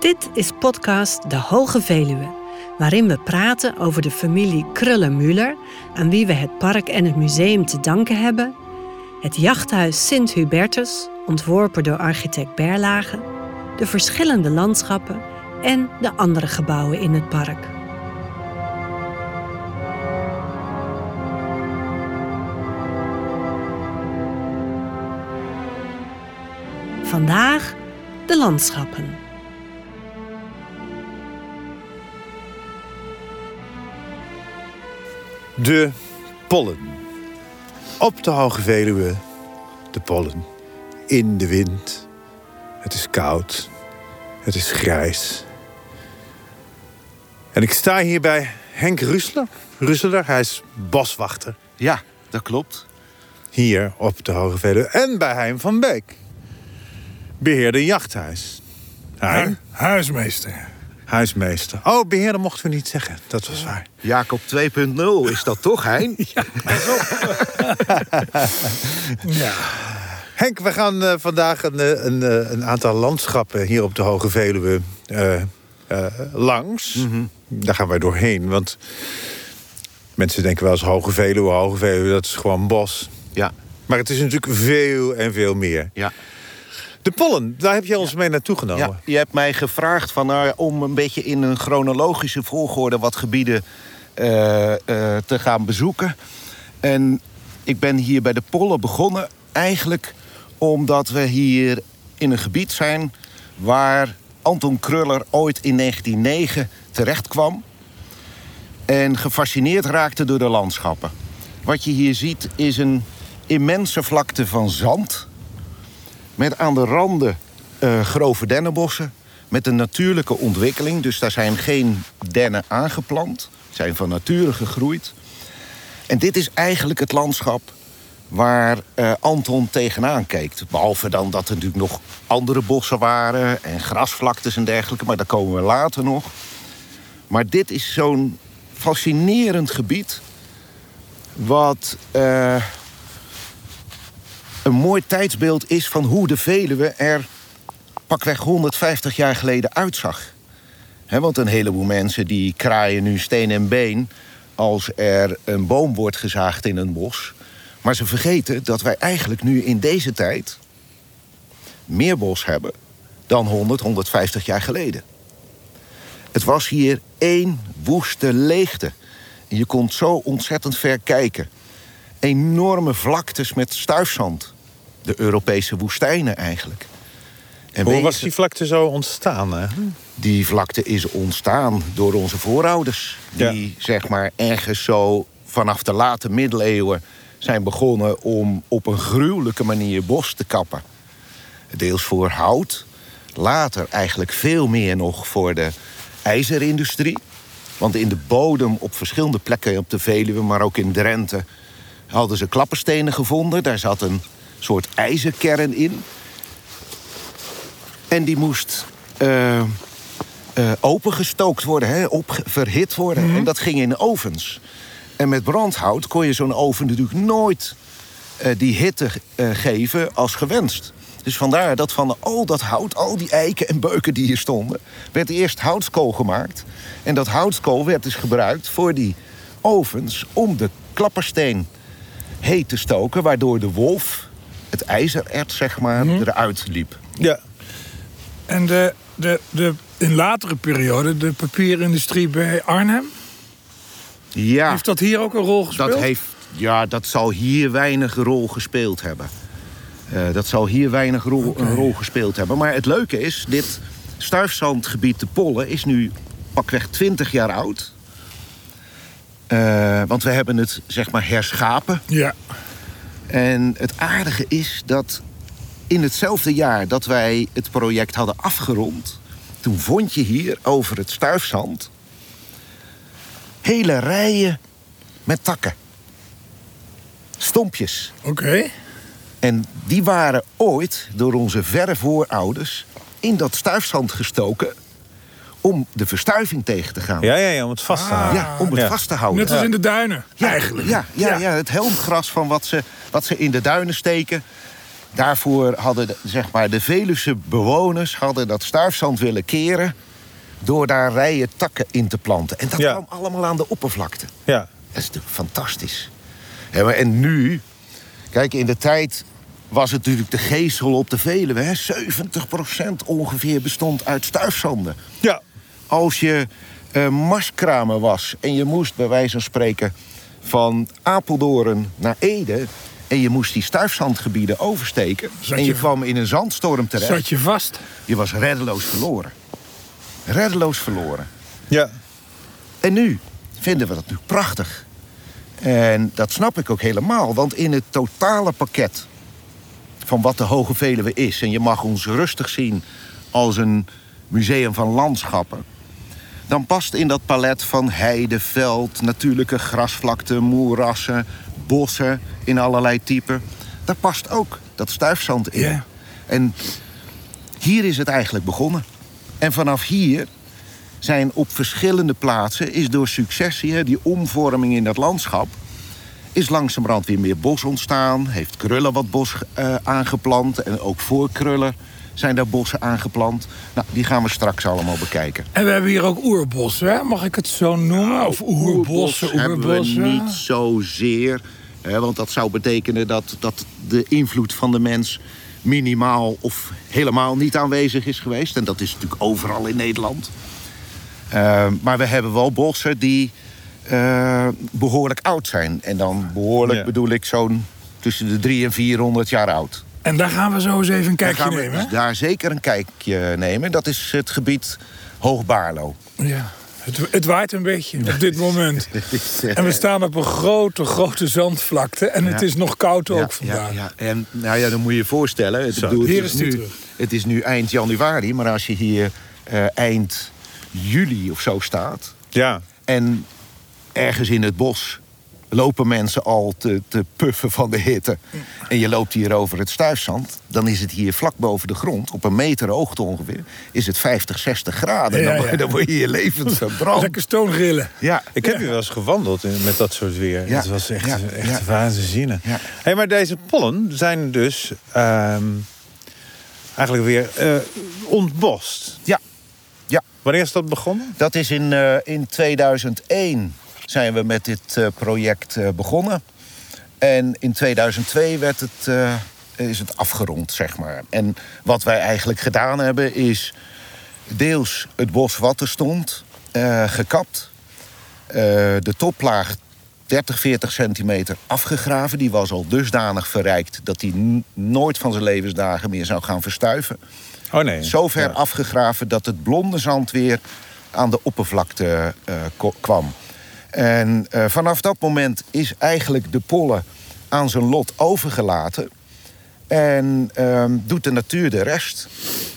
Dit is podcast De Hoge Veluwe, waarin we praten over de familie Krullen-Müller, aan wie we het park en het museum te danken hebben, het jachthuis Sint Hubertus, ontworpen door architect Berlage, de verschillende landschappen en de andere gebouwen in het park. Vandaag de landschappen. De pollen. Op de Hoge Veluwe, de pollen. In de wind. Het is koud. Het is grijs. En ik sta hier bij Henk Rusler. Russeler, hij is boswachter. Ja, dat klopt. Hier op de Hoge Veluwe. En bij Hein van Beek. Beheerder jachthuis. Hu- Huismeester. Huismeester. Oh, beheerder mochten we niet zeggen. Dat was waar. Jacob 2.0 is dat toch, Hein? Ja. Henk, we gaan eh, vandaag een, eh, een, eh, een aantal landschappen hier op de Hoge Veluwe langs. Daar gaan wij doorheen, want mensen denken wel eens Hoge Veluwe, Hoge Veluwe, dat is gewoon bos. Ja, Maar het is natuurlijk veel en veel meer. ja. De pollen, daar heb je ons mee naartoe genomen. ja. Je hebt mij gevraagd van, nou, om een beetje in een chronologische volgorde wat gebieden eh, eh, te gaan bezoeken. En ik ben hier bij de Pollen begonnen eigenlijk omdat we hier in een gebied zijn waar Anton Kruller ooit in 1909 terecht kwam en gefascineerd raakte door de landschappen. Wat je hier ziet is een immense vlakte van zand met aan de randen eh, grove dennenbossen. Met een natuurlijke ontwikkeling. Dus daar zijn geen dennen aangeplant. Zijn van nature gegroeid. En dit is eigenlijk het landschap waar eh, Anton tegenaan kijkt. Behalve dan dat er natuurlijk nog andere bossen waren... en grasvlaktes en dergelijke, maar daar komen we later nog. Maar dit is zo'n fascinerend gebied... wat eh, een mooi tijdsbeeld is van hoe de Veluwe er pakweg 150 jaar geleden uitzag. Want een heleboel mensen die kraaien nu steen en been als er een boom wordt gezaagd in een bos. Maar ze vergeten dat wij eigenlijk nu in deze tijd meer bos hebben dan 100, 150 jaar geleden. Het was hier één woeste leegte. Je kon zo ontzettend ver kijken. Enorme vlaktes met stuifzand. De Europese woestijnen eigenlijk. En Hoe was die vlakte zo ontstaan? Hè? die vlakte is ontstaan door onze voorouders. Ja. Die zeg maar ergens zo vanaf de late middeleeuwen zijn begonnen om op een gruwelijke manier bos te kappen. Deels voor hout, later eigenlijk veel meer nog voor de ijzerindustrie. Want in de bodem op verschillende plekken op de Veluwe, maar ook in Drenthe, hadden ze klapperstenen gevonden. Daar zat een soort ijzerkern in. En die moest eh, eh, opengestookt worden, hè, op, verhit worden. En dat ging in ovens. En met brandhout kon je zo'n oven natuurlijk nooit eh, die hitte geven als gewenst. Dus vandaar dat van al dat hout, al die eiken en beuken die hier stonden... werd eerst houtskool gemaakt. En dat houtskool werd dus gebruikt voor die ovens... om de klappersteen heet te stoken... waardoor de wolf, het ijzerert zeg maar, eruit liep. Ja. En de, de, de, in latere periode, de papierindustrie bij Arnhem. Ja. Heeft dat hier ook een rol gespeeld? Dat, heeft, ja, dat zal hier weinig rol gespeeld hebben. Eh, dat zal hier weinig rol, een rol gespeeld hebben. Maar het leuke is, dit stuifzandgebied de Pollen is nu pakweg 20 jaar oud. Eh, want we hebben het zeg maar herschapen. Ja. En het aardige is dat in hetzelfde jaar dat wij het project hadden afgerond... toen vond je hier over het stuifzand... hele rijen met takken. Stompjes. Oké. En die waren ooit door onze verre voorouders in dat stuifzand gestoken om de verstuiving tegen te gaan. Ja, ja, ja, om het vast te houden. Ja, om het Ja. vast te houden. Net als in de duinen, Ja, eigenlijk. Ja, ja, ja. het helmgras van wat ze, wat ze in de duinen steken. daarvoor hadden de, zeg maar, de Veluwse bewoners hadden dat stuifzand willen keren... door daar rijen takken in te planten. En dat Ja. kwam allemaal aan de oppervlakte. Ja. Dat is natuurlijk fantastisch. En nu, kijk, in de tijd was het natuurlijk de geesel op de Veluwe. Hè? 70% ongeveer bestond uit stuifzanden. Ja. Als je eh marskramer was en je moest bij wijze van spreken van Apeldoorn naar Ede... en je moest die stuifzandgebieden oversteken... Zat en je je- kwam in een zandstorm terecht... Zat je vast? je was reddeloos verloren. Reddeloos verloren. Ja. En nu vinden we dat nu prachtig. En dat snap ik ook helemaal, want in het totale pakket van wat de Hoge Veluwe is, en je mag ons rustig zien als een museum van landschappen, dan past in dat palet van heide, veld, natuurlijke grasvlakte, moerassen, bossen in allerlei typen, daar past ook dat stuifzand in. En hier is het eigenlijk begonnen. En vanaf hier zijn op verschillende plaatsen, is door successie, die omvorming in dat landschap, is langzamerhand weer meer bos ontstaan. Heeft Krullen wat bos eh, aangeplant. En ook voor Krullen zijn daar bossen aangeplant. Nou, die gaan we straks allemaal bekijken. En we hebben hier ook oerbossen, hè? mag ik het zo noemen? of oerbossen, Nou, hebben we oerbossen. niet zozeer. Hè, want dat zou betekenen dat, dat de invloed van de mens minimaal of helemaal niet aanwezig is geweest. En dat is natuurlijk overal in Nederland. Eh, maar we hebben wel bossen die eh, behoorlijk oud zijn. En dan behoorlijk Ja. bedoel ik zo'n tussen de 300 en 400 jaar oud. En daar gaan we zo eens even een kijkje gaan we nemen. dus daar zeker een kijkje nemen. Dat is het gebied Hoogbaarlo. hè? Ja. Het, het waait een beetje op dit moment. En we staan op een grote, grote zandvlakte. En het Ja. is nog koud ook Ja, vandaag. Ja, ja. En nou ja, dan moet je je voorstellen. Het, Zo, bedoel, het hier is nu, terug. het is nu eind januari, maar als je hier eh, eind juli of zo staat. Ja. en ergens in het bos lopen mensen al te, te puffen van de hitte. en je loopt hier over het stuifzand. dan is het hier vlak boven de grond, op een meter hoogte ongeveer. is het 50, 60 graden. Ja, dan, ja. dan word je hier levend verbrand. Lekker stoongrillen. Ja, Ik heb hier wel eens gewandeld in- met dat soort weer. Ja. Het was echt, Ja. echt Ja. waanzinnig. Ja. Hey, maar deze pollen zijn dus ehm, eigenlijk weer eh, ontbost. ja. ja. Wanneer is dat begonnen? Dat is in, eh, in 2001 zijn we met dit eh, project eh, begonnen. En in 2002 werd het, eh, is het afgerond, zeg maar. En wat wij eigenlijk gedaan hebben is deels het bos wat er stond gekapt. De toplaag 30, 40 centimeter afgegraven. Die was al dusdanig verrijkt dat die nooit van zijn levensdagen meer zou gaan verstuiven. Oh nee. Zover Ja. afgegraven dat het blonde zand weer aan de oppervlakte kwam. En eh, vanaf dat moment is eigenlijk de pollen aan zijn lot overgelaten. En ehm, doet de natuur de rest.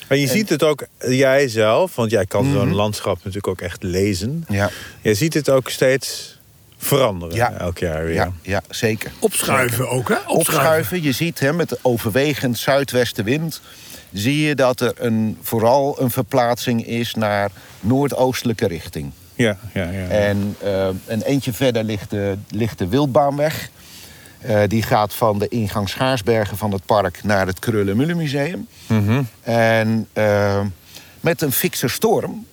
Maar je ziet het ook, jij zelf, want jij kan zo'n landschap natuurlijk ook echt lezen. Mhm. Ja, Je ziet het ook steeds veranderen Ja. elk jaar weer. ja, ja zeker. Opschuiven ook, hè? Opschuiven. Je ziet hè, met de overwegend zuidwestenwind... zie je dat er een, vooral een verplaatsing is naar noordoostelijke richting. Ja, ja, ja. En eh, een eentje verder ligt de, ligt de Wildbaanweg. Eh, die gaat van de ingang Schaarsbergen van het park naar het Krullenmullenmuseum. Mhm. En eh, met een fikse storm,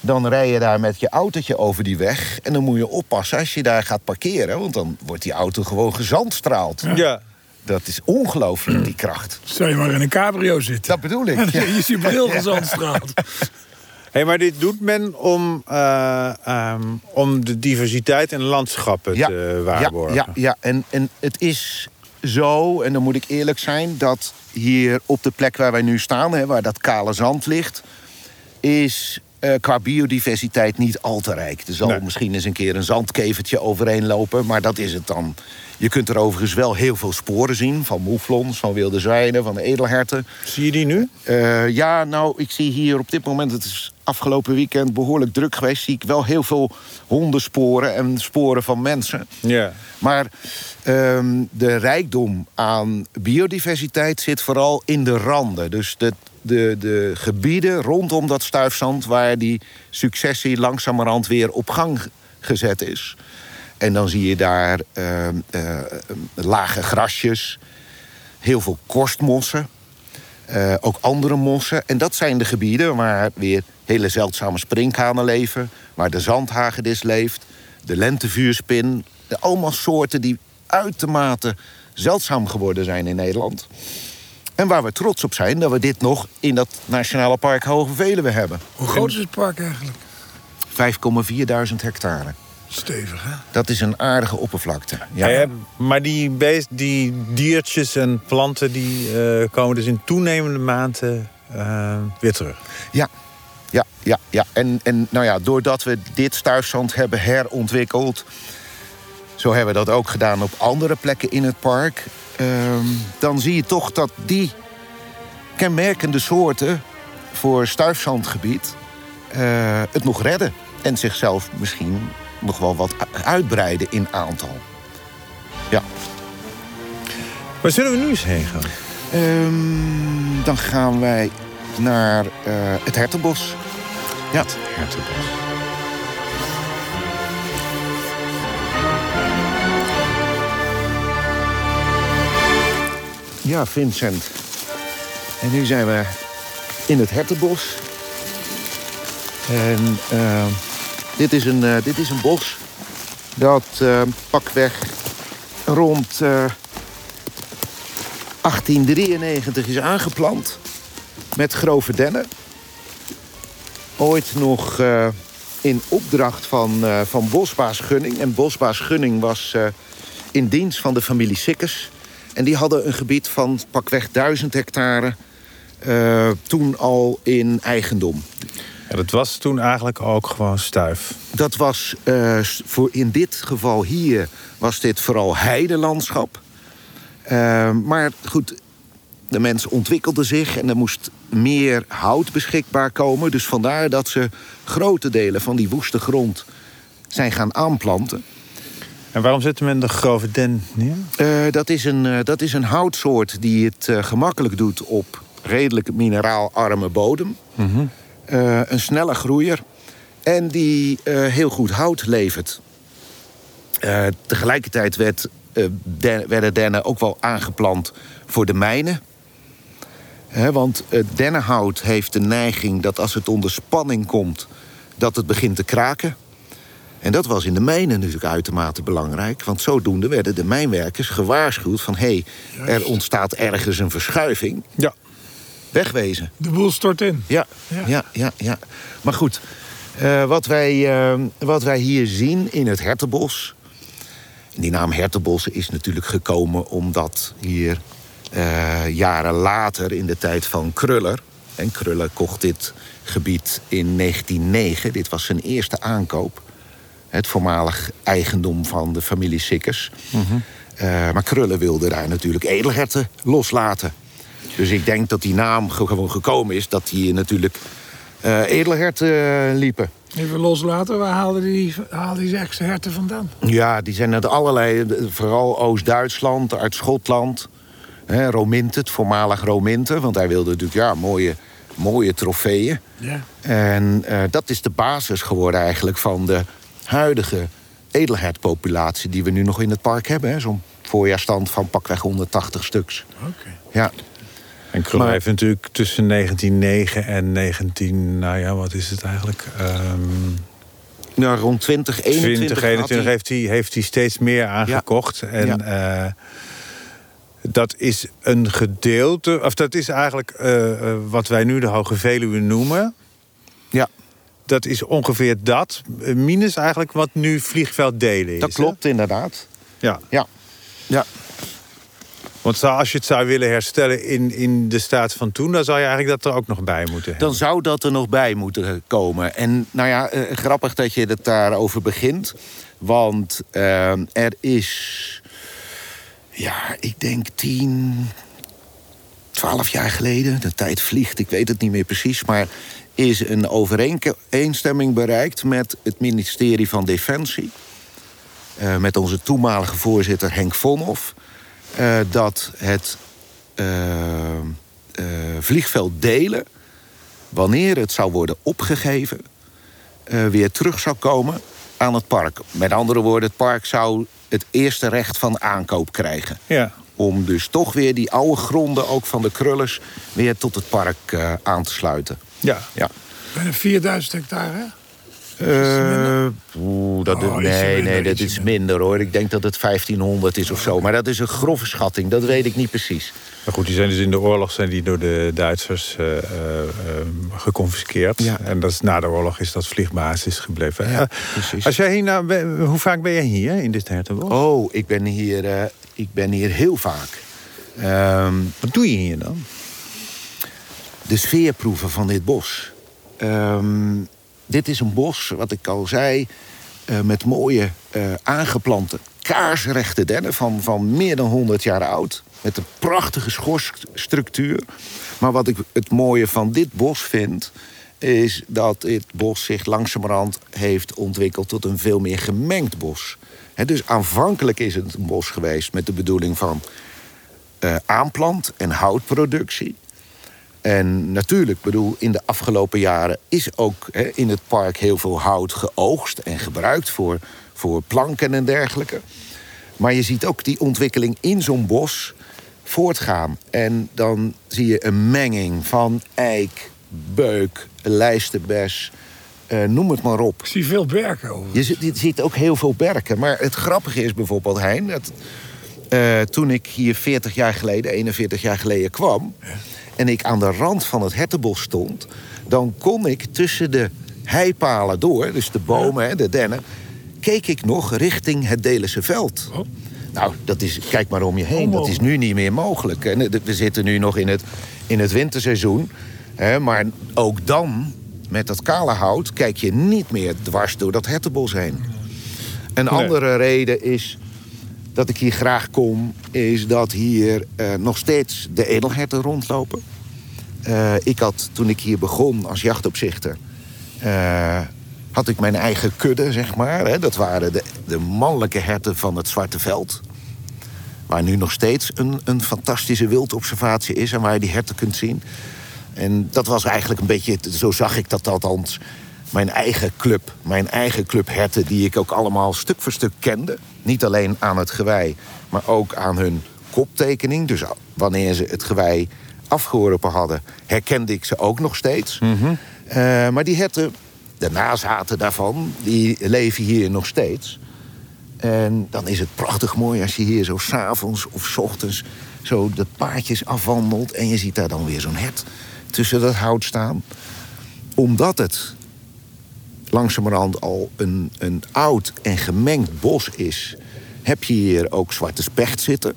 dan rij je daar met je autootje over die weg. En dan moet je oppassen als je daar gaat parkeren, want dan wordt die auto gewoon gezandstraald. ja. Dat is ongelooflijk, die kracht. Stel je maar in een cabrio zitten. Dat bedoel ik. Ja. je is je bril gezandstraald. Hey, maar dit doet men om, eh, ehm, om de diversiteit in landschappen te waarborgen. Ja, ja, ja. En, en het is zo, en dan moet ik eerlijk zijn... dat hier op de plek waar wij nu staan, hè, waar dat kale zand ligt... is eh, qua biodiversiteit niet al te rijk. Er zal Nee. misschien eens een keer een zandkevertje overheen lopen... maar dat is het dan. Je kunt er overigens wel heel veel sporen zien... van moeflons, van wilde zwijnen, van edelherten... Zie je die nu? Eh, ja, nou, ik zie hier op dit moment, het is afgelopen weekend behoorlijk druk geweest, zie ik wel heel veel hondensporen en sporen van mensen. Ja. Maar ehm, de rijkdom aan biodiversiteit zit vooral in de randen. Dus de, de, de gebieden rondom dat stuifzand waar die successie langzamerhand weer op gang gezet is. En dan zie je daar ehm, eh, lage grasjes. heel veel korstmossen. eh, ook andere mossen. En dat zijn de gebieden waar weer hele zeldzame sprinkhanen leven. Waar de zandhagedis leeft. De lentevuurspin. Allemaal soorten die uitermate zeldzaam geworden zijn in Nederland. En waar we trots op zijn dat we dit nog in dat Nationale Park Hoge Veluwe hebben. Hoe groot is het park eigenlijk? 5,4 duizend hectare. Stevig, hè? Dat is een aardige oppervlakte. Ja. Ja, maar die, beest, die diertjes en planten die eh, komen dus in toenemende mate eh, weer terug. Ja, ja, ja. ja. En, en nou ja, doordat we dit stuifzand hebben herontwikkeld... zo hebben we dat ook gedaan op andere plekken in het park... ehm, dan zie je toch dat die kenmerkende soorten voor stuifzandgebied... eh, het nog redden. En zichzelf misschien nog wel wat uitbreiden in aantal. Ja. Waar zullen we nu eens heen gaan? Ehm, dan gaan wij naar eh, het Hertenbos. Ja. Hertenbos. Ja, Vincent. En nu zijn we in het Hertenbos. En eh, dit, is een, eh, dit is een bos dat eh, pakweg rond eh, 1893 is aangeplant met grove dennen. Ooit nog in opdracht van, van Bosbaas Gunning. En Bosbaas Gunning was in dienst van de familie Sikkers. En die hadden een gebied van pakweg 1000 hectare eh, toen al in eigendom. Ja, dat was toen eigenlijk ook gewoon stuif. Dat was eh, voor in dit geval hier was dit vooral heidelandschap. Eh, maar goed, de mensen ontwikkelden zich en er moest meer hout beschikbaar komen. Dus vandaar dat ze grote delen van die woeste grond zijn gaan aanplanten. En waarom zet men de grove den neer? Eh, dat, is een, eh, dat is een houtsoort die het eh, gemakkelijk doet op redelijk mineraalarme bodem. Eh, een snelle groeier. En die heel goed hout levert. Tegelijkertijd werd, den- werden dennen ook wel aangeplant voor de mijnen. Want dennenhout heeft de neiging dat als het onder spanning komt... dat het begint te kraken. En dat was in de mijnen natuurlijk uitermate belangrijk. Want zodoende werden de mijnwerkers gewaarschuwd van... hé, hey, er ontstaat ergens een verschuiving. Ja. Wegwezen. De boel stort in. Ja, Ja. ja, ja, ja. Maar goed, eh, wat, wij, eh, wat wij hier zien in het Hertenbos... Die naam Hertenbos is natuurlijk gekomen omdat hier eh, jaren later... in de tijd van Kruller... en Kruller kocht dit gebied in 1909. Dit was zijn eerste aankoop. Het voormalig eigendom van de familie Sikkers. Eh, maar Kruller wilde daar natuurlijk edelherten loslaten. Dus ik denk dat die naam ge- gewoon gekomen is... dat hier natuurlijk eh, edelherten eh, liepen. Even loslaten, waar haalden die, haalden die extra herten vandaan? Ja, die zijn uit allerlei... vooral Oost-Duitsland, uit Schotland. Hè, Rominte, het voormalig Rominte. Want hij wilde natuurlijk ja, mooie, mooie trofeeën. Ja. En eh, dat is de basis geworden eigenlijk van de huidige edelhertpopulatie... die we nu nog in het park hebben. hè. Zo'n voorjaarstand van pakweg 180 stuks. Oké. Ja, En Krul Maar- heeft natuurlijk tussen 1909 en 19... Nou ja, wat is het eigenlijk? Ehm nou, rond 2021 20, 21 heeft hij, heeft hij steeds meer aangekocht. En eh, dat is een gedeelte... Of dat is eigenlijk eh, eh, wat wij nu de Hoge Veluwe noemen. Ja, Dat is ongeveer dat. eh, Minus eigenlijk wat nu vliegveld delen is. dat hè? klopt inderdaad. Ja. Ja, ja. Want als je het zou willen herstellen in, in de staat van toen... dan zou je eigenlijk dat er ook nog bij moeten hebben. Dan zou dat er nog bij moeten komen. En nou ja, eh, grappig dat je het daarover begint. Want eh, er is, ja, ik denk tien, twaalf jaar geleden... de tijd vliegt, ik weet het niet meer precies... maar is een overeenstemming bereikt met het ministerie van Defensie... eh, met onze toenmalige voorzitter Henk Vonhoff... eh, dat het eh, vliegveld delen wanneer het zou worden opgegeven, weer terug zou komen aan het park. Met andere woorden, het park zou het eerste recht van aankoop krijgen. Ja. Om dus toch weer die oude gronden, ook van de krullers, weer tot het park aan te sluiten. Ja. Ja. Bijna 4000 hectare, hè? Eh, oeh, dat, Oh, nee, minder, nee, dat is minder hoor. Ik denk dat het 1500 is of zo. Maar dat is een grove schatting, dat weet ik niet precies. Maar goed, die zijn dus in de oorlog zijn die door de Duitsers eh, eh, eh, geconfiskeerd. Ja. En dat is, na de oorlog is dat vliegbasis gebleven. Ja, precies. Als jij hier nou, hoe vaak ben jij hier in dit hertenbos? Oh, ik ben hier, eh, ik ben hier heel vaak. Ehm, Wat doe je hier dan? De sfeerproeven van dit bos. Ehm, dit is een bos, wat ik al zei, eh, met mooie eh, aangeplante kaarsrechte dennen van, van meer dan 100 jaar oud. Met een prachtige schorsstructuur. Maar wat ik het mooie van dit bos vind, is dat dit bos zich langzamerhand heeft ontwikkeld tot een veel meer gemengd bos. Dus aanvankelijk is het een bos geweest met de bedoeling van eh, aanplant en houtproductie. En natuurlijk, bedoel, in de afgelopen jaren is ook hè, in het park heel veel hout geoogst en gebruikt voor, voor planken en dergelijke. Maar je ziet ook die ontwikkeling in zo'n bos voortgaan. En dan zie je een menging van eik, beuk, lijsterbes, eh, noem het maar op. Ik zie veel berken over. Je ziet, je ziet ook heel veel berken. Maar het grappige is bijvoorbeeld, Hein, dat eh, toen ik hier 40 jaar geleden, 41 jaar geleden kwam... en ik aan de rand van het hertenbos stond... dan kon ik tussen de heipalen door, dus de bomen, de dennen... keek ik nog richting het Delense veld. Oh. Nou, dat is, kijk maar om je heen, dat is Onmogelijk. nu niet meer mogelijk. We zitten nu nog in het, in het winterseizoen. Hè, maar ook dan, met dat kale hout... kijk je niet meer dwars door dat hertenbos heen. Een andere reden is dat ik hier graag kom... is dat hier eh, nog steeds de edelherten rondlopen. Eh, ik had, toen ik hier begon als jachtopzichter... eh, had ik mijn eigen kudde, zeg maar. Dat waren de, de mannelijke herten van het Zwarte Veld. Waar nu nog steeds een, een fantastische wildobservatie is... en waar je die herten kunt zien. En dat was eigenlijk een beetje, zo zag ik dat althans... mijn eigen club, mijn eigen club herten... die ik ook allemaal stuk voor stuk kende. Niet alleen aan het gewei, maar ook aan hun koptekening. Dus wanneer ze het gewei afgeworpen hadden... herkende ik ze ook nog steeds. Eh, maar die herten, de nazaten daarvan, die leven hier nog steeds... En dan is het prachtig mooi als je hier zo s'avonds of 's ochtends zo de paadjes afwandelt. En je ziet daar dan weer zo'n hert tussen dat hout staan. Omdat het langzamerhand al een, een oud en gemengd bos is, heb je hier ook zwarte specht zitten.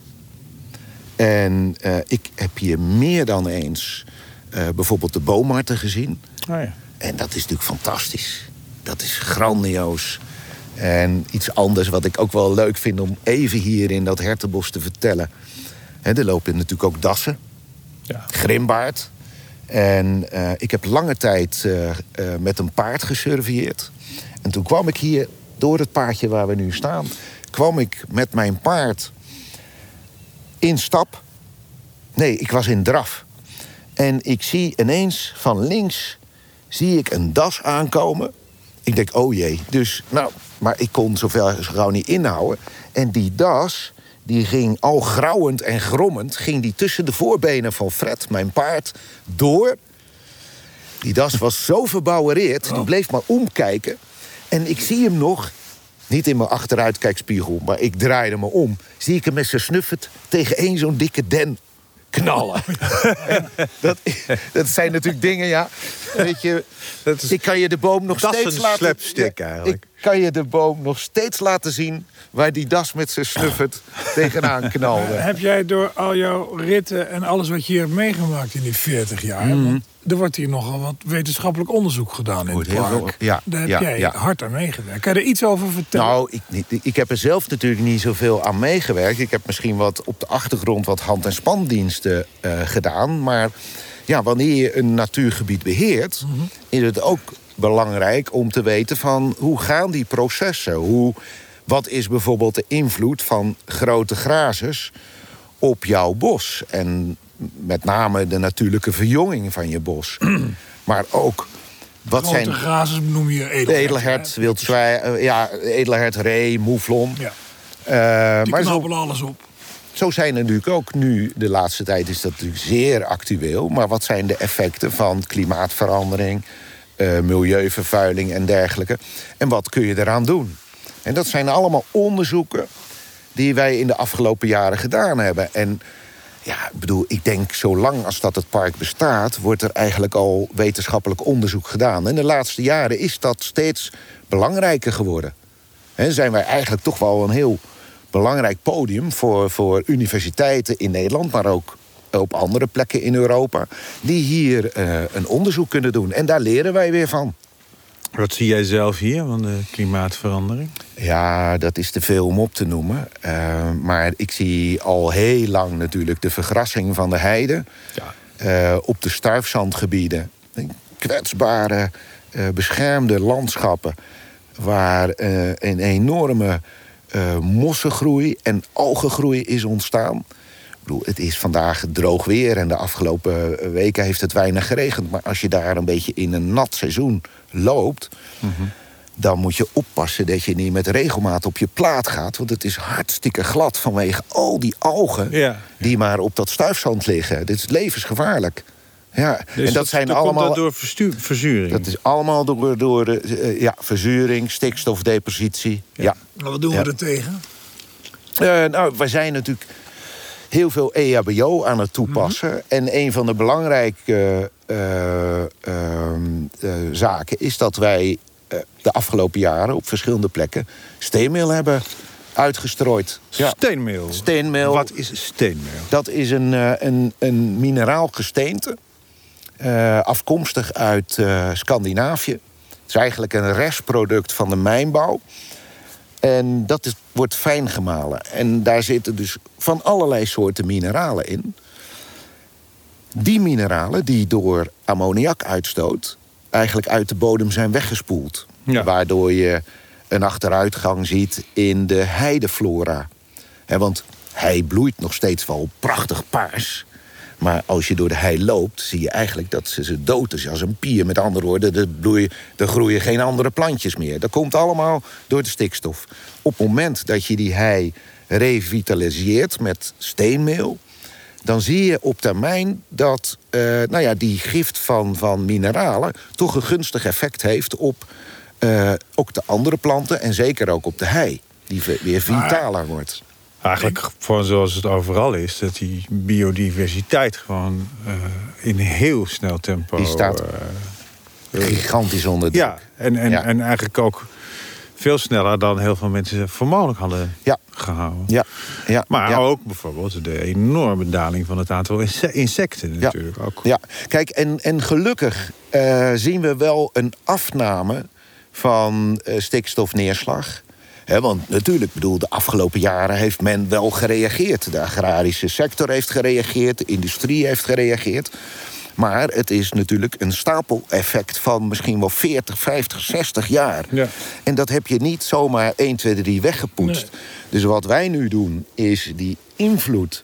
En eh, ik heb hier meer dan eens eh, bijvoorbeeld de boomharten gezien. Oh ja. En dat is natuurlijk fantastisch. Dat is grandioos. En iets anders wat ik ook wel leuk vind om even hier in dat hertenbos te vertellen. Hè, er lopen natuurlijk ook dassen, Ja. grimbaard. En eh, ik heb lange tijd eh, eh, met een paard gesurveilleerd. En toen kwam ik hier, door het paardje waar we nu staan... kwam ik met mijn paard in stap. Nee, ik was in draf. En ik zie ineens van links zie ik een das aankomen. Ik denk, oh jee. Dus, nou, maar ik kon zoveel zo gauw niet inhouden. En die das, die ging al grauwend en grommend... ging die tussen de voorbenen van Fred, mijn paard, door. Die das was zo verbouwereerd, die bleef maar omkijken. En ik zie hem nog, niet in mijn achteruitkijkspiegel... maar ik draaide me om, zie ik hem met zijn snuffert... tegen één zo'n dikke den knallen. En dat, dat zijn natuurlijk dingen, ja. Weet je, is- ik kan je de boom nog Dat is een laten... slapstick Ja, eigenlijk. Kan je de boom nog steeds laten zien... waar die das met zijn snuffert tegenaan knalde. Heb jij door al jouw ritten en alles wat je hier hebt meegemaakt in die 40 jaar... Mhm. want er wordt hier nogal wat wetenschappelijk onderzoek gedaan in Wordt het park. ja, Daar heb ja, jij ja. hard aan meegewerkt. Kan je er iets over vertellen? Nou, ik, niet- ik heb er zelf natuurlijk niet zoveel aan meegewerkt. Ik heb misschien wat op de achtergrond wat hand- en spandiensten eh, gedaan. Maar ja, wanneer je een natuurgebied beheert... is het ook belangrijk om te weten van hoe gaan die processen? Hoe, wat is bijvoorbeeld de invloed van grote grazers op jouw bos? En met name de natuurlijke verjonging van je bos. maar ook, wat Grote zijn... grazers noem je De edelhert. edelhert, eh, ja, edelhert, ree, moeflon. Ja, die maar zo, alles op. zo zijn er natuurlijk ook nu, de laatste tijd is dat natuurlijk zeer actueel. Maar wat zijn de effecten van klimaatverandering, uh, milieuvervuiling en dergelijke? En wat kun je eraan doen? En dat zijn allemaal onderzoeken die wij in de afgelopen jaren gedaan hebben. En ja, ik bedoel, ik denk zolang als dat het park bestaat, wordt er eigenlijk al wetenschappelijk onderzoek gedaan. En de laatste jaren is dat steeds belangrijker geworden. En zijn wij eigenlijk toch wel een heel belangrijk podium voor, voor universiteiten in Nederland, maar ook op andere plekken in Europa, die hier uh, een onderzoek kunnen doen. En daar leren wij weer van. Wat zie jij zelf hier van de klimaatverandering? Ja, dat is te veel om op te noemen. Uh, maar ik zie al heel lang natuurlijk de vergrassing van de heide. Ja. Uh, op de stuifzandgebieden. Kwetsbare, beschermde landschappen. Waar een enorme mossengroei en algengroei is ontstaan. Bedoel, het is vandaag droog weer en de afgelopen weken heeft het weinig geregend. Maar als je daar een beetje in een nat seizoen loopt, dan moet je oppassen dat je niet met regelmaat op je plaat gaat. Want het is hartstikke glad vanwege al die algen die maar op dat stuifzand liggen. Dit is levensgevaarlijk. Ja, dus en dat, zijn allemaal. dat door verzuring? Dat is allemaal door, door de, uh, ja, verzuring, stikstofdepositie. Ja. Maar wat doen we er tegen? Uh, nou, wij zijn natuurlijk heel veel EHBO aan het toepassen. Mhm. En een van de belangrijke uh, zaken is dat wij de afgelopen jaren op verschillende plekken steenmeel hebben uitgestrooid. Ja. Steenmeel? Steenmeel. Wat is steenmeel? Dat is een, een, een mineraal gesteente. afkomstig uit Scandinavië. Het is eigenlijk een restproduct van de mijnbouw. En dat is, wordt fijn gemalen. En daar zitten dus van allerlei soorten mineralen in. Die mineralen die door ammoniakuitstoot eigenlijk uit de bodem zijn weggespoeld. Waardoor je een achteruitgang ziet in de heideflora. want hij bloeit nog steeds wel prachtig paars. Maar als je door de hei loopt, zie je eigenlijk dat ze, ze dood is als een pier. Met andere woorden, er, bloeien, er groeien geen andere plantjes meer. Dat komt allemaal door de stikstof. Op het moment dat je die hei revitaliseert met steenmeel... dan zie je op termijn dat uh, nou ja, die gift van, van mineralen... toch een gunstig effect heeft op uh, ook de andere planten... en zeker ook op de hei, die weer vitaler wordt. Eigenlijk gewoon zoals het overal is, dat die biodiversiteit gewoon uh, in heel snel tempo. Die staat uh, gigantisch onder druk. Ja, en, en, ja. en eigenlijk ook veel sneller dan heel veel mensen voor mogelijk hadden ja. gehouden. Ja. Ja. Maar ook bijvoorbeeld de enorme daling van het aantal insecten natuurlijk ja. ook. Ja, kijk, en, en gelukkig uh, zien we wel een afname van stikstofneerslag want natuurlijk, bedoel, de afgelopen jaren heeft men wel gereageerd. De agrarische sector heeft gereageerd, de industrie heeft gereageerd. Maar het is natuurlijk een stapeleffect van misschien wel 40, 50, 60 jaar. Ja. En dat heb je niet zomaar 1, 2, 3 weggepoetst. Dus wat wij nu doen, is die invloed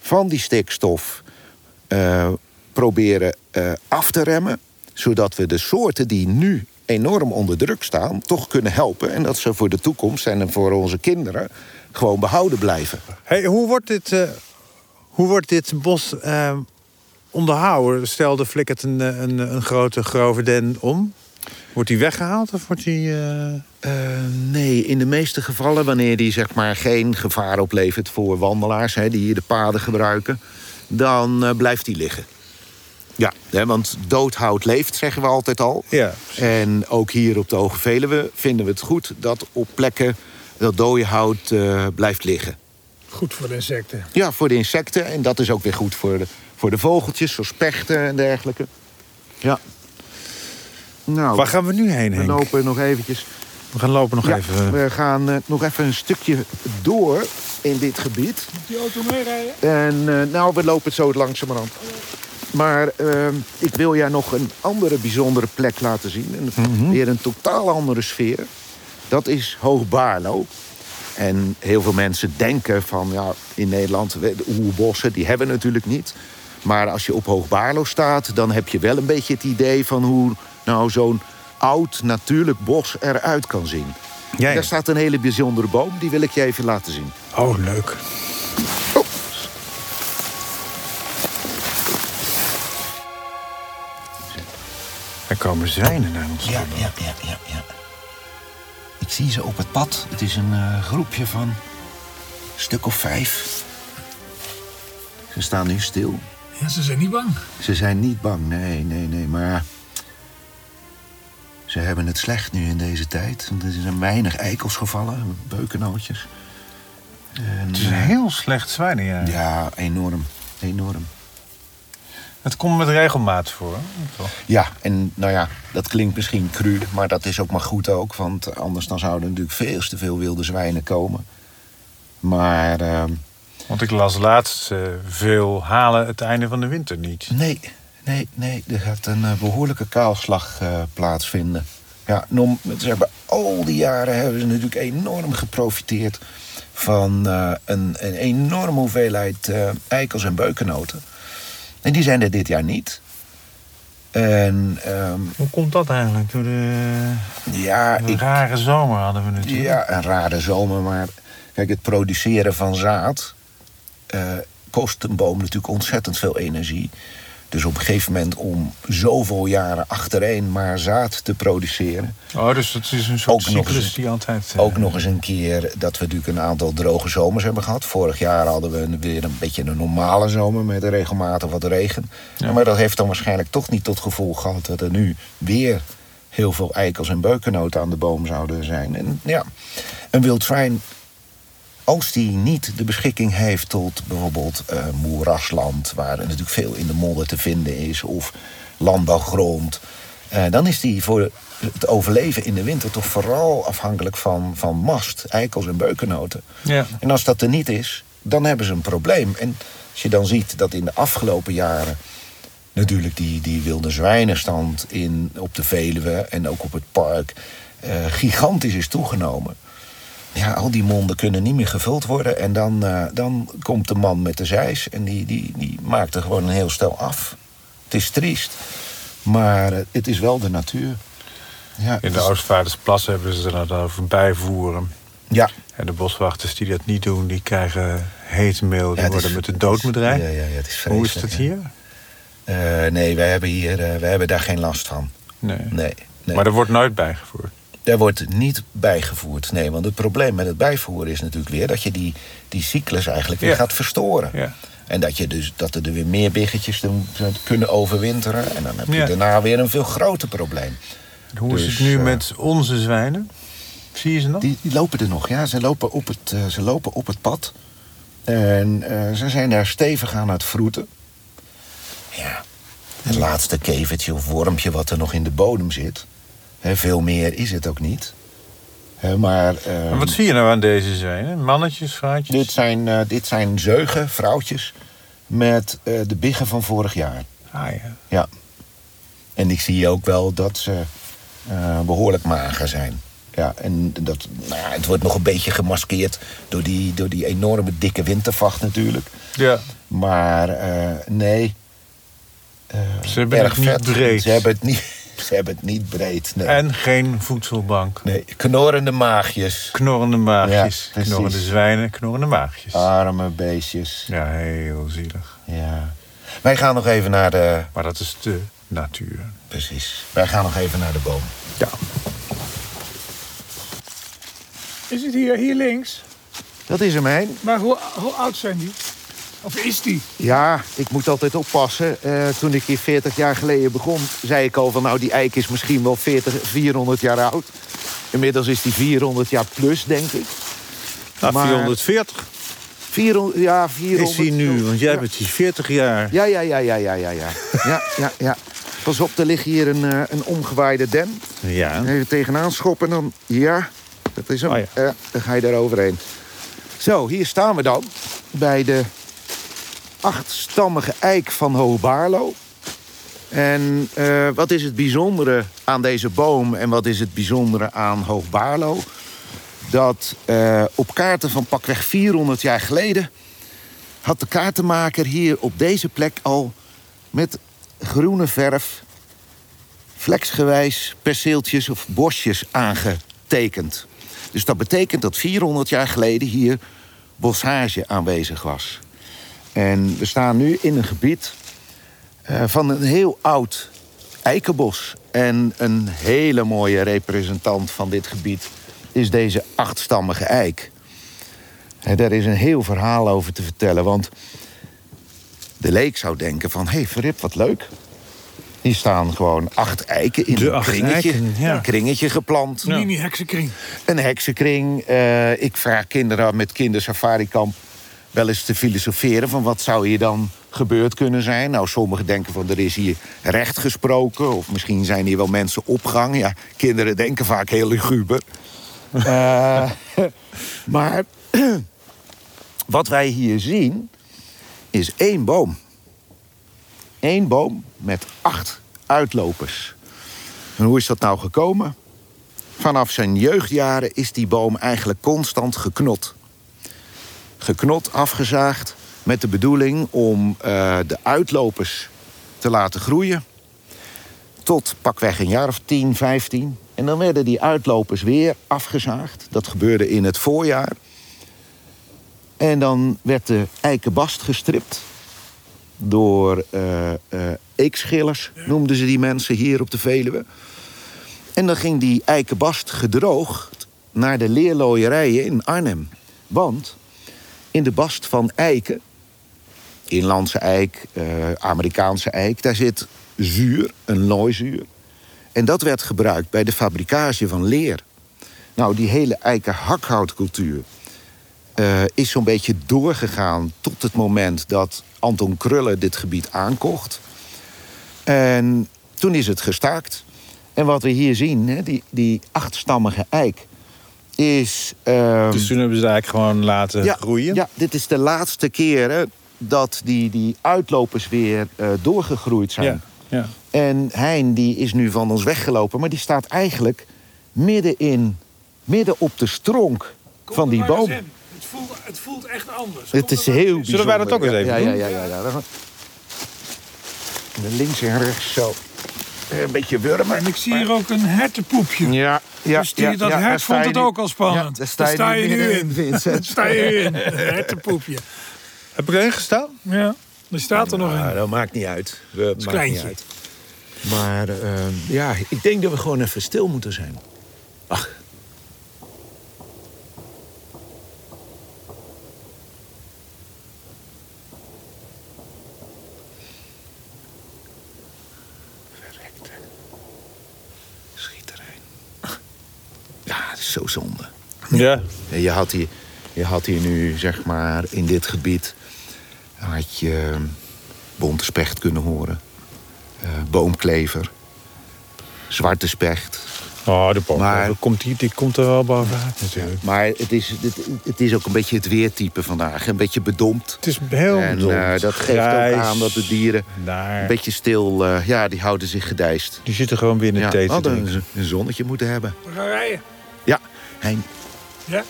van die stikstof uh, proberen uh, af te remmen. Zodat we de soorten die nu enorm onder druk staan, toch kunnen helpen. En dat ze voor de toekomst en voor onze kinderen gewoon behouden blijven. Hey, hoe, wordt dit, uh, hoe wordt dit bos uh, onderhouden? Stel, er flikkert een, eh, een, een grote grove den om. Wordt die weggehaald of wordt die... Uh... Uh, nee, in de meeste gevallen, wanneer die zeg maar geen gevaar oplevert voor wandelaars hè, die hier de paden gebruiken, dan uh, blijft die liggen. Ja, hè, want doodhout leeft, zeggen we altijd al. Ja, en ook hier op de Hoge Veluwe vinden we het goed dat op plekken dat dode hout uh, blijft liggen. Goed voor de insecten. Ja, voor de insecten. En dat is ook weer goed voor de, voor de vogeltjes, zoals spechten en dergelijke. Ja. Nou, Waar gaan we nu heen, We lopen nog eventjes... We gaan lopen nog ja, even... We gaan uh, nog even een stukje door in dit gebied. Moet die auto meerijden? En uh, nou, we lopen het zo langzamerhand. Maar uh, ik wil jij nog een andere bijzondere plek laten zien. En mm -hmm. Weer een totaal andere sfeer. Dat is Hoogbaarlo. En heel veel mensen denken van, ja, in Nederland, de oerbossen, die hebben we natuurlijk niet. Maar als je op Hoogbaarlo staat, dan heb je wel een beetje het idee van hoe nou zo'n oud natuurlijk bos eruit kan zien. Ja, ja. Daar staat een hele bijzondere boom, die wil ik je even laten zien. Oh, leuk. Komen zwijnen naar ons. Ja, ja, ja, ja, ja. Ik zie ze op het pad. Het is een eh, groepje van een stuk of vijf. Ze staan nu stil. Ja, ze zijn niet bang. Ze zijn niet bang, nee, nee, nee. Maar ze hebben het slecht nu in deze tijd. Want er zijn weinig eikels gevallen, beukennootjes. En, Het is een eh, heel slecht zwijnenjaar. Ja, enorm. Enorm. Het komt met regelmaat voor. Toch? Ja, en nou ja, dat klinkt misschien cru, maar dat is ook maar goed ook. Want anders dan zouden er natuurlijk veel te veel wilde zwijnen komen. Maar ehm, Want ik las laatst, eh, veel halen het einde van de winter niet. nee, nee, nee. Er gaat een eh, behoorlijke kaalslag eh, plaatsvinden. Ja, nom, ze hebben al die jaren hebben ze natuurlijk enorm geprofiteerd van een, een enorme hoeveelheid eikels en beukennoten. En die zijn er dit jaar niet. En ehm, Hoe komt dat eigenlijk? Door de ja, een ik, rare zomer hadden we natuurlijk. Ja, een rare zomer, maar kijk, het produceren van zaad eh, kost een boom natuurlijk ontzettend veel energie. Dus op een gegeven moment om zoveel jaren achtereen maar zaad te produceren. Oh, dus dat is een soort Ook cyclus eens- die altijd... eh, Ook nog eens een keer dat we natuurlijk een aantal droge zomers hebben gehad. Vorig jaar hadden we weer een beetje een normale zomer met regelmatig wat regen. Ja. Maar dat heeft dan waarschijnlijk toch niet tot gevolg gehad dat er nu weer heel veel eikels en beukennoten aan de boom zouden zijn. En ja, een wild zwijn, als die niet de beschikking heeft tot bijvoorbeeld eh, moerasland, waar er natuurlijk veel in de modder te vinden is, of landbouwgrond, eh, dan is die voor het overleven in de winter toch vooral afhankelijk van, van mast, eikels en beukennoten. Ja. En als dat er niet is, dan hebben ze een probleem. En als je dan ziet dat in de afgelopen jaren natuurlijk die, die wilde zwijnenstand in, op de Veluwe en ook op het park eh, gigantisch is toegenomen. Ja, al die monden kunnen niet meer gevuld worden. En dan, eh, dan komt de man met de zeis en die, die, die maakt er gewoon een heel stel af. Het is triest, maar eh, het is wel de natuur. Ja, In de Oostvaardersplassen hebben ze dan over bijvoeren. ja, En de boswachters die dat niet doen, die krijgen heet mail. Die Ja, het worden is- met de dood bedreigd. Ja, ja, ja, het is Hoe is dat hier? Eh, nee, wij hebben hier wij hebben daar geen last van. Nee. Nee, nee. Maar er wordt nooit bijgevoerd. Daar wordt niet bijgevoerd. Nee, want het probleem met het bijvoeren is natuurlijk weer dat je die, die cyclus eigenlijk weer Ja. gaat verstoren. Ja. En dat, je dus, dat er weer meer biggetjes kunnen overwinteren. En dan heb je Ja. daarna weer een veel groter probleem. Hoe is Dus, het nu eh, met onze zwijnen? Zie je ze nog? Die, die lopen er nog, ja. Ze lopen op het, eh, ze lopen op het pad. En eh, ze zijn daar stevig aan het vroeten. Ja, het laatste kevertje of wormpje wat er nog in de bodem zit. Veel meer is het ook niet. Hè, maar eh, En wat zie je nou aan deze zwijnen? Mannetjes, vrouwtjes? dit, zijn, eh, dit zijn zeugen, vrouwtjes, met eh, de biggen van vorig jaar. Ah ja. Ja. En ik zie ook wel dat ze eh, behoorlijk mager zijn. Ja, en dat, nou ja, het wordt nog een beetje gemaskeerd door die, door die enorme dikke wintervacht natuurlijk. Ja. Maar nee. Ze hebben erg het niet breed. Ze hebben het niet, ze hebben het niet breed. Nee. En geen voedselbank. nee. Knorrende maagjes. Knorrende maagjes. Ja, knorrende zwijnen, knorrende maagjes. Arme beestjes. Ja, heel zielig. Ja. Wij gaan nog even naar de. Maar dat is de natuur. Precies. Wij gaan nog even naar de boom. Ja. Is het hier, hier links? Dat is hem heen. Maar hoe, hoe oud zijn die? Of is die? Ja, ik moet altijd oppassen. Eh, toen ik hier 40 jaar geleden begon, zei ik al van nou die eik is misschien wel 40, 400 jaar oud. Inmiddels is die 400 jaar plus, denk ik. Nou, Maar- 440 400, ja, 400. is hij nu, want jij ja. bent hier 40 jaar. Ja, ja, ja, ja, ja, ja, ja. ja, ja, ja. Pas op, er ligt hier een, eh, een omgewaaide den. Ja. Even tegenaan schoppen en dan... Ja, dat is hem. Oh ja. dan ga je daar overheen. Zo, hier staan we dan. Bij de achtstammige eik van Hoogbaarlo. En eh, wat is het bijzondere aan deze boom en wat is het bijzondere aan Hoogbaarlo? Dat eh, op kaarten van pakweg 400 jaar geleden... had de kaartenmaker hier op deze plek al met groene verf vleksgewijs perceeltjes of bosjes aangetekend. Dus dat betekent dat 400 jaar geleden hier bossage aanwezig was. En we staan nu in een gebied eh, van een heel oud eikenbos. En een hele mooie representant van dit gebied is deze achtstammige eik. En daar is een heel verhaal over te vertellen, want de leek zou denken van... hé, hey, verrip, wat leuk. Hier staan gewoon acht eiken in De een acht kringetje, eiken, ja. een kringetje geplant. Mini-heksenkring. Een heksenkring. Eh, ik vraag kinderen met kindersafarikamp wel eens te filosoferen... van wat zou hier dan gebeurd kunnen zijn. Nou, sommigen denken van er is hier recht gesproken... of misschien zijn hier wel mensen opgang. Ja, kinderen denken vaak heel luguber. Eh, maar wat wij hier zien is één boom. Eén boom met acht uitlopers. En hoe is dat nou gekomen? Vanaf zijn jeugdjaren is die boom eigenlijk constant geknot. Geknot, afgezaagd, met de bedoeling om eh, de uitlopers te laten groeien. Tot pakweg een jaar of 10, 15. En dan werden die uitlopers weer afgezaagd. Dat gebeurde in het voorjaar. En dan werd de eikenbast gestript door eh eh, eekschillers, noemden ze die mensen hier op de Veluwe. En dan ging die eikenbast gedroogd naar de leerlooierijen in Arnhem. Want in de bast van eiken, inlandse eik, eh, Amerikaanse eik... daar zit zuur, een looizuur. En dat werd gebruikt bij de fabricage van leer. Nou, die hele eiken hakhoutcultuur eh, is zo'n beetje doorgegaan tot het moment dat Anton Krulle dit gebied aankocht. En toen is het gestaakt. En wat we hier zien, die, die achtstammige eik, is. ehm, Dus toen hebben ze het eigenlijk gewoon laten ja, groeien. Ja, dit is de laatste keer hè, dat die, die uitlopers weer eh, doorgegroeid zijn. ja. ja. En Hein die is nu van ons weggelopen, maar die staat eigenlijk midden in, midden op de stronk van die boom. Het voelt, het voelt echt anders. Het is heel bijzonder. Zullen wij dat ook eens even ja, ja, doen? ja, ja, ja. ja. Links en rechts zo. Een beetje wurmen. En ik zie hier ook een hertenpoepje. Ja, ja, dus die, ja, dat ja, hert vond het nu- ook al spannend. Ja, daar daar sta je nu in. Vincent. sta je nu in. Een hertenpoepje. Heb ik erin gestaan? Ja, er staat er nog Ja, in. dat maakt niet uit. We, maakt niet kleintje. uit. Maar eh, ja, ik denk dat we gewoon even stil moeten zijn. Ach. Verrekte. Schieterijn. Ja, het is zo zonde. Ja. Ja, Je had hier, je had hier nu, zeg maar, in dit gebied... had je eh, bonte specht kunnen horen. eh, boomklever. Zwarte specht. Oh, de boom. Maar- komt, die, die komt er wel bovenuit natuurlijk. Maar het is, het, het is ook een beetje het weertype vandaag. Een beetje bedompt. Het is heel en bedompt. eh, dat geeft Grijs, ook aan dat de dieren Naar. een beetje stil... eh, ja, die houden zich gedijst. Die zitten gewoon binnen Ja, thee te een, een zonnetje moeten hebben. We gaan rijden. Ja, Hein, Ja?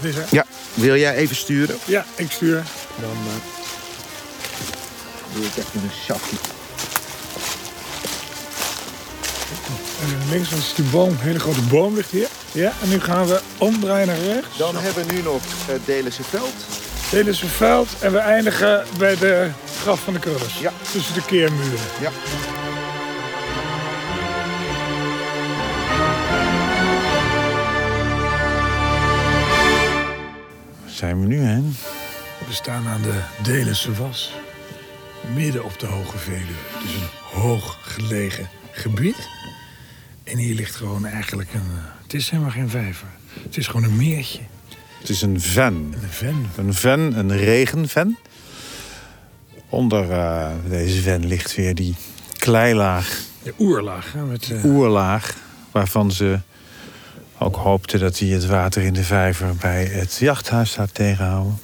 Is er. ja, wil jij even sturen? Ja, ik stuur. Dan eh, doe ik even een sjafje. En links is die boom, een hele grote boom ligt hier. Ja, en nu gaan we omdraaien naar rechts. Dan hebben we nu nog het Delense veld. Een veld en we eindigen bij de graf van de krullers. Ja. Tussen de keermuren. Ja. Zijn we nu, hè? We staan aan de Delense Was. Midden op de Hoge Veluwe. Het is een hoog gelegen gebied. En hier ligt gewoon eigenlijk een... eh, Het is helemaal geen vijver. Het is gewoon een meertje. Het is een ven. Een ven. Een ven, een regenven. Onder eh, deze ven ligt weer die kleilaag, De oerlaag. Hè, met, eh, oerlaag... waarvan ze ook hoopten dat hij het water in de vijver... bij het jachthuis zou tegenhouden.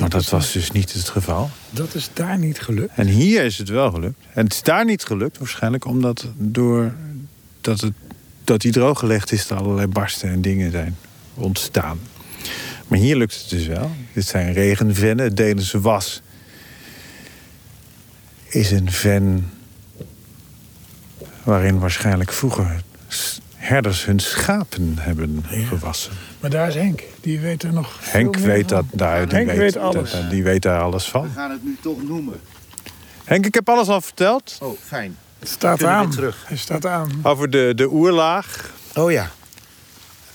Maar dat was dus niet het geval. dat is daar niet gelukt. En hier is het wel gelukt. En het is daar niet gelukt, waarschijnlijk omdat door dat, het, dat die drooggelegd is, er allerlei barsten en dingen zijn ontstaan. Maar hier lukt het dus wel. Dit zijn regenvennen. Het Delense was is een ven waarin waarschijnlijk vroeger herders hun schapen hebben gewassen. Maar daar is Henk. Die weet er nog veel Henk meer weet van. dat, daar, die Henk weet alles. dat- die weet daar alles van. We gaan het nu toch noemen. Henk, ik heb alles al verteld. Oh, fijn. Het staat aan. terug? Hij staat aan. Over de, de oerlaag. Oh ja.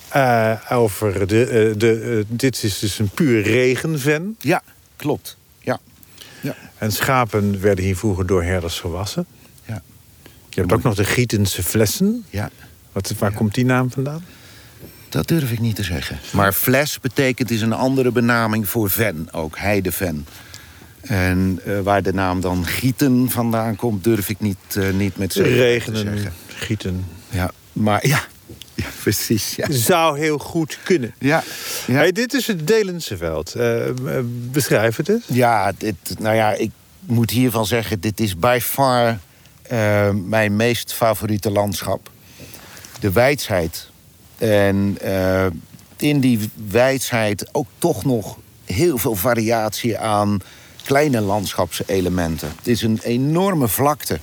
eh, over de, eh, de, eh, dit is dus een puur regenven. Ja, klopt. Ja. En schapen werden hier vroeger door herders gewassen. Ja. Je hebt ook nog de Gietense flessen. Ja. Wat, waar komt die naam vandaan? Dat durf ik niet te zeggen. Maar fles betekent is een andere benaming voor ven, ook heideven. En eh, waar de naam dan gieten vandaan komt, durf ik niet, eh, niet met zekerheid te Regenen, zeggen. gieten. Ja, maar ja, ja precies. Ja. Zou heel goed kunnen. Ja, ja. Hey, dit is het Delense veld. Eh, beschrijf het eens. Ja, dit, nou ja, ik moet hiervan zeggen, dit is by far mijn meest favoriete landschap. De wijsheid. En eh, in die wijsheid ook toch nog heel veel variatie aan kleine landschapselementen. Het is een enorme vlakte.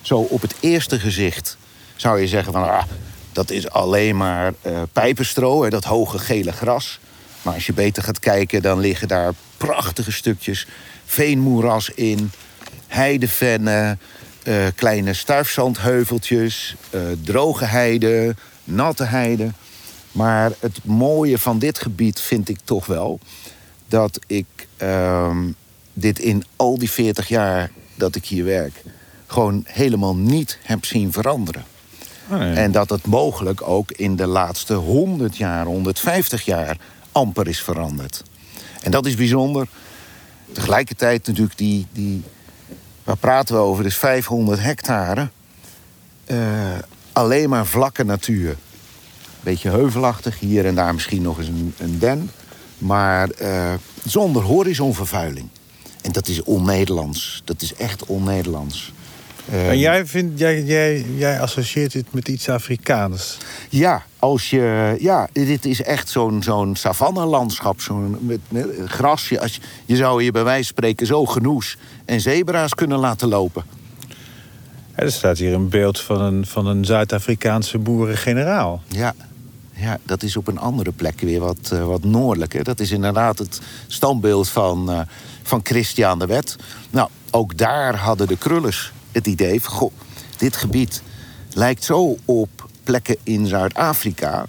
Zo op het eerste gezicht zou je zeggen van... Ah, dat is alleen maar eh pijpenstro, hè, dat hoge gele gras. Maar als je beter gaat kijken, dan liggen daar prachtige stukjes veenmoeras in, heidevennen, eh, kleine stuifzandheuveltjes, eh, droge heide, natte heide. Maar het mooie van dit gebied vind ik toch wel dat ik ehm, dit in al die 40 jaar dat ik hier werk gewoon helemaal niet heb zien veranderen. En dat het mogelijk ook in de laatste 100 jaar, 150 jaar amper is veranderd. En dat is bijzonder. Tegelijkertijd natuurlijk die, die waar praten we over, dus 500 hectare. eh, alleen maar vlakke natuur. Beetje heuvelachtig, hier en daar misschien nog eens een, een den. Maar eh, zonder horizonvervuiling. En dat is on-Nederlands. Dat is echt on-Nederlands. Eh, En jij, vindt, jij, jij, jij associeert dit met iets Afrikaans. Ja, als je, ja, dit is echt zo'n zo'n savannelandschap. Zo'n met, met grasje. Als je, je zou hier bij wijze van spreken zo genoes en zebra's kunnen laten lopen. Er staat hier een beeld van een, van een Zuid-Afrikaanse boerengeneraal. Ja, ja, dat is op een andere plek weer wat, eh, wat noordelijker. Dat is inderdaad het standbeeld van, eh, van Christian de Wet. Nou, ook daar hadden de krullers het idee van... Goh, dit gebied lijkt zo op plekken in Zuid-Afrika...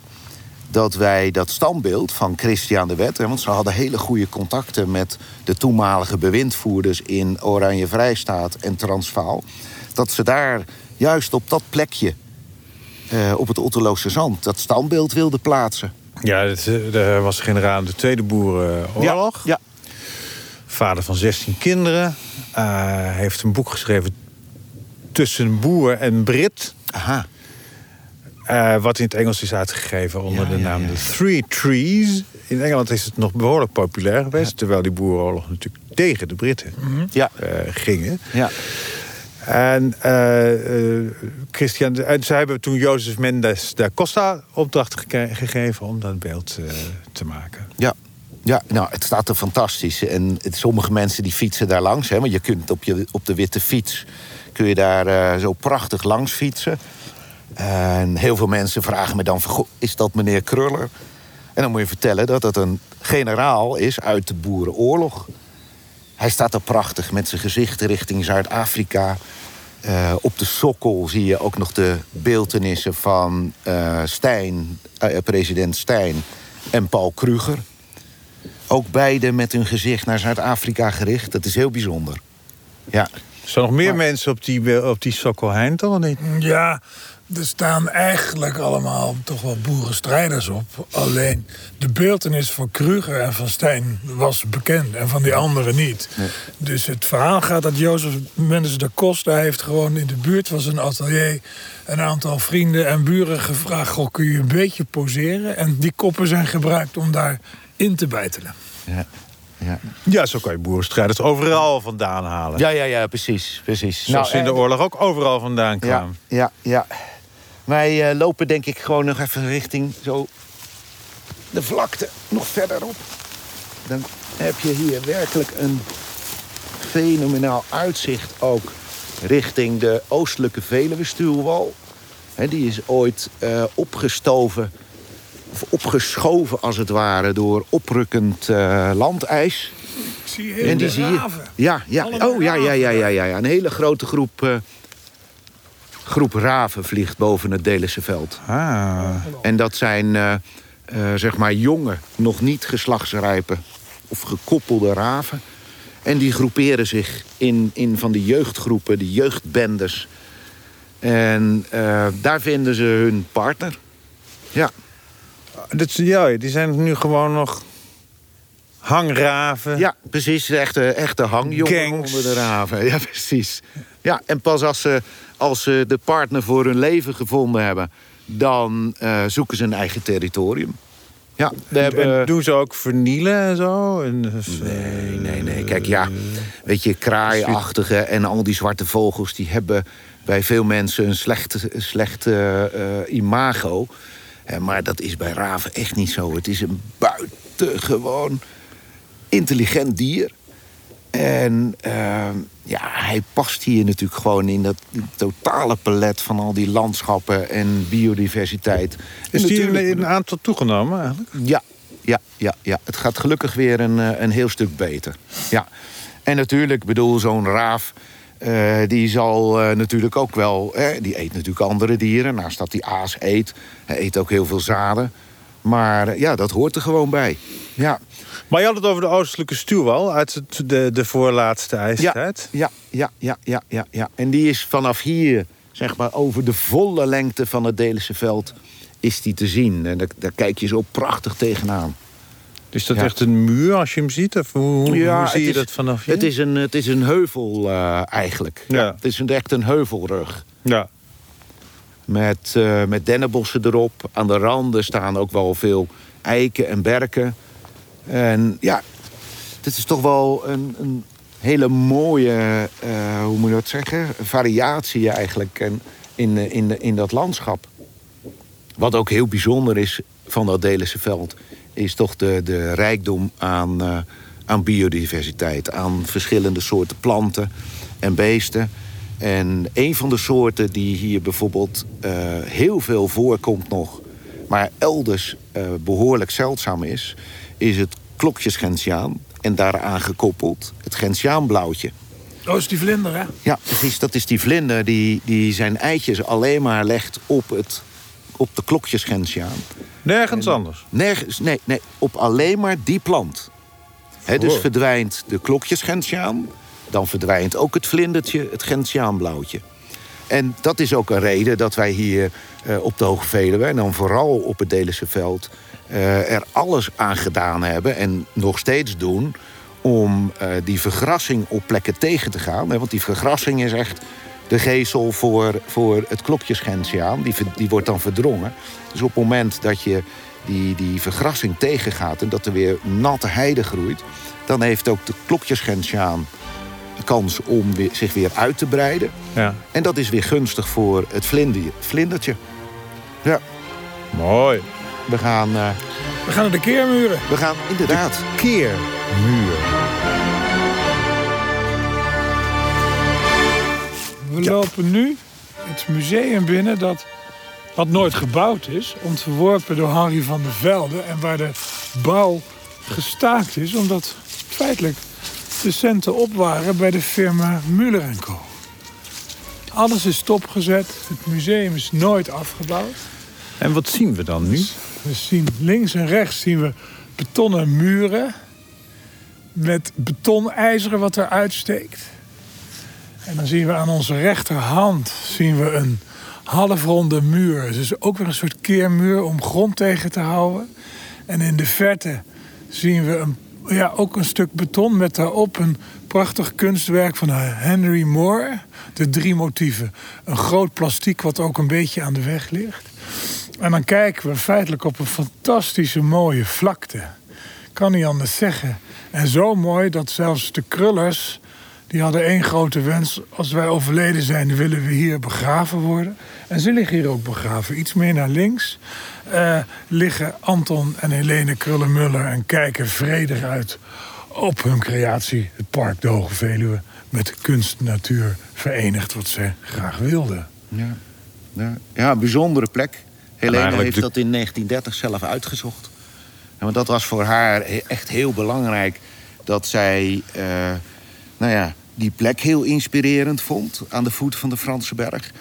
dat wij dat standbeeld van Christian de Wet... want ze hadden hele goede contacten met de toenmalige bewindvoerders... in Oranje Vrijstaat en Transvaal... dat ze daar juist op dat plekje eh, op het Otterloose Zand dat standbeeld wilde plaatsen. Ja, dat, eh, er was generaal de Tweede Boerenoorlog. Ja, Vader van 16 kinderen. Eh, heeft een boek geschreven tussen boer en Brit. aha. eh, wat in het Engels is uitgegeven onder Ja, de naam ja, The. Three Trees. In Engeland is het nog behoorlijk populair geweest. Terwijl die boerenoorlog natuurlijk tegen de Britten Ja, eh, gingen. ja. En eh, Christian, en ze hebben toen Jozef Mendes da Costa opdracht gegeven om dat beeld te maken. Ja. Ja, nou, het staat er fantastisch. En het- sommige mensen die fietsen daar langs. Hè, want je kunt op, je, op de witte fiets... kun je daar eh, zo prachtig langs fietsen. En heel veel mensen vragen me dan... Van, "Goh, is dat meneer Kruller? En dan moet je vertellen dat het een generaal is uit de Boerenoorlog. Hij staat er prachtig met zijn gezicht richting Zuid-Afrika. Eh, op de sokkel zie je ook nog de beeltenissen van eh Stijn, president Stijn en Paul Kruger. Ook beide met hun gezicht naar Zuid-Afrika gericht. Dat is heel bijzonder. Ja, Er staan nog meer mensen op die, op die Sokkelheim, toch niet? Ja, er staan eigenlijk allemaal toch wel boerenstrijders op. Alleen de beeltenis van Kruger en van Stijn was bekend en van die anderen niet. Dus het verhaal gaat dat Jozef Mendes da Costa heeft gewoon in de buurt van zijn atelier een aantal vrienden en buren gevraagd: Goh, kun je een beetje poseren? En die koppen zijn gebruikt om daar in te bijtelen. ja, ja. Ja, zo kan je boerenstrijders overal vandaan halen. ja, ja, ja precies. precies. Zoals ze in de oorlog ook overal vandaan kwamen. ja, ja. Wij eh, lopen denk ik gewoon nog even richting zo de vlakte nog verderop. Dan heb je hier werkelijk een fenomenaal uitzicht ook richting de oostelijke Veluwe-stuwwal. Die is ooit eh, opgestoven, of opgeschoven als het ware, door oprukkend eh, landijs. Ik zie En die zie je. Ja, ja. Allemaal Oh, ja, ja, ja, ja, ja, ja. Een hele grote groep, eh, groep raven vliegt boven het Delische veld. Ah. En dat zijn eh, zeg maar jonge, nog niet geslachtsrijpe of gekoppelde raven. En die groeperen zich in, in van die jeugdgroepen, die jeugdbendes. En daar vinden ze hun partner. Ja, Dat, is- ja, die zijn nu gewoon nog hangraven. ja precies. De echte, echte hangjongeren Gangs. onder de raven. Ja, precies. Ja, en pas als ze, als ze de partner voor hun leven gevonden hebben... dan eh, zoeken ze een eigen territorium. Ja, hebben... en doen ze ook vernielen en zo? En, dus, Nee, nee, nee. Kijk, ja, weet je, kraaiachtige en al die zwarte vogels... die hebben bij veel mensen een slecht, slecht eh, eh, imago. Maar dat is bij raven echt niet zo. Het is een buitengewoon intelligent dier. En eh, ja, hij past hier natuurlijk gewoon in dat totale palet... van al die landschappen en biodiversiteit. is En in, natuurlijk- een aantal toegenomen eigenlijk? ja, ja, ja, ja. Het gaat gelukkig weer een, eh, een heel stuk beter. Ja. En natuurlijk, ik bedoel, zo'n raaf... eh, die zal eh, natuurlijk ook wel... eh, die eet natuurlijk andere dieren. Naast dat hij aas eet, hij eet ook heel veel zaden. Maar eh, ja, dat hoort er gewoon bij. Ja, Maar je had het over de oostelijke stuwwal uit het, de, de voorlaatste ijstijd. ja, ja, ja, ja, ja, ja. En die is vanaf hier, zeg maar, over de volle lengte van het Delische veld... is die te zien. En daar, daar kijk je zo prachtig tegenaan. Is dat Ja. echt een muur als je hem ziet? Of hoe, hoe zie je is- dat vanaf hier? Het is een, het is een heuvel eh, eigenlijk. Ja. Het is een, echt een heuvelrug. Ja. Met, eh, met dennenbossen erop. Aan de randen staan ook wel veel eiken en berken. En ja, dit is toch wel een, een hele mooie, eh, hoe moet je dat zeggen, variatie eigenlijk en in, eh, in, in dat landschap. Wat ook heel bijzonder is van dat Delische veld, is toch de, de rijkdom aan, eh, aan biodiversiteit. Aan verschillende soorten planten en beesten. En een van de soorten die hier bijvoorbeeld eh, heel veel voorkomt nog, maar elders eh, behoorlijk zeldzaam is, is het klokjesgentiaan. En daaraan gekoppeld het gentiaanblauwtje. Oh, is die vlinder, hè? Ja, precies. Dat is die vlinder die, die zijn eitjes alleen maar legt op, het, op de klokjesgentiaan. Nergens anders. Nergens, nee, nee, op alleen maar die plant. Dus Oh. verdwijnt de klokjesgentiaan, dan verdwijnt ook het vlindertje, het gentiaanblauwtje. En dat is ook een reden dat wij hier eh, op de Hoge Veluwe... en dan vooral op het Delische veld... eh, er alles aan gedaan hebben en nog steeds doen... om eh, die vergrassing op plekken tegen te gaan. Hè, want die vergrassing is echt de geesel voor, voor het klokjesgentiaan. Die, die wordt dan verdrongen. Dus op het moment dat je die, die vergrassing tegengaat... en dat er weer natte heide groeit... dan heeft ook de klokjesgentiaan de kans om weer, zich weer uit te breiden. Ja. En dat is weer gunstig voor het vlinder, vlindertje. Ja, Mooi. we gaan, eh, We gaan naar de keermuren. we gaan inderdaad... Keermuur. We lopen nu het museum binnen dat, wat nooit gebouwd is. Ontworpen door Henry van der Velde. En waar de bouw gestaakt is omdat feitelijk de centen op waren bij de firma Muller Co. Alles is stopgezet. Het museum is nooit afgebouwd. En wat zien we dan nu? We zien links en rechts zien we betonnen muren met betonijzeren wat eruit steekt. En dan zien we aan onze rechterhand zien we een halfronde muur. Dus ook weer een soort keermuur om grond tegen te houden. En in de verte zien we een, ja, ook een stuk beton met daarop een prachtig kunstwerk van Henry Moore. De drie motieven. Een groot plastiek wat ook een beetje aan de weg ligt. En dan kijken we feitelijk op een fantastische mooie vlakte. Kan niet anders zeggen. En zo mooi dat zelfs de krullers... die hadden één grote wens. Als wij overleden zijn, willen we hier begraven worden. En ze liggen hier ook begraven. Iets meer naar links eh, liggen Anton en Helene Krullenmuller... en kijken vredig uit op hun creatie. Het Park de Hoge Veluwe. Met kunst en natuur verenigd wat ze graag wilden. Ja, ja, ja een bijzondere plek. Helene heeft de- dat in 1930 zelf uitgezocht. En want dat was voor haar echt heel belangrijk... dat zij eh, nou ja, die plek heel inspirerend vond... aan de voet van de Franse berg.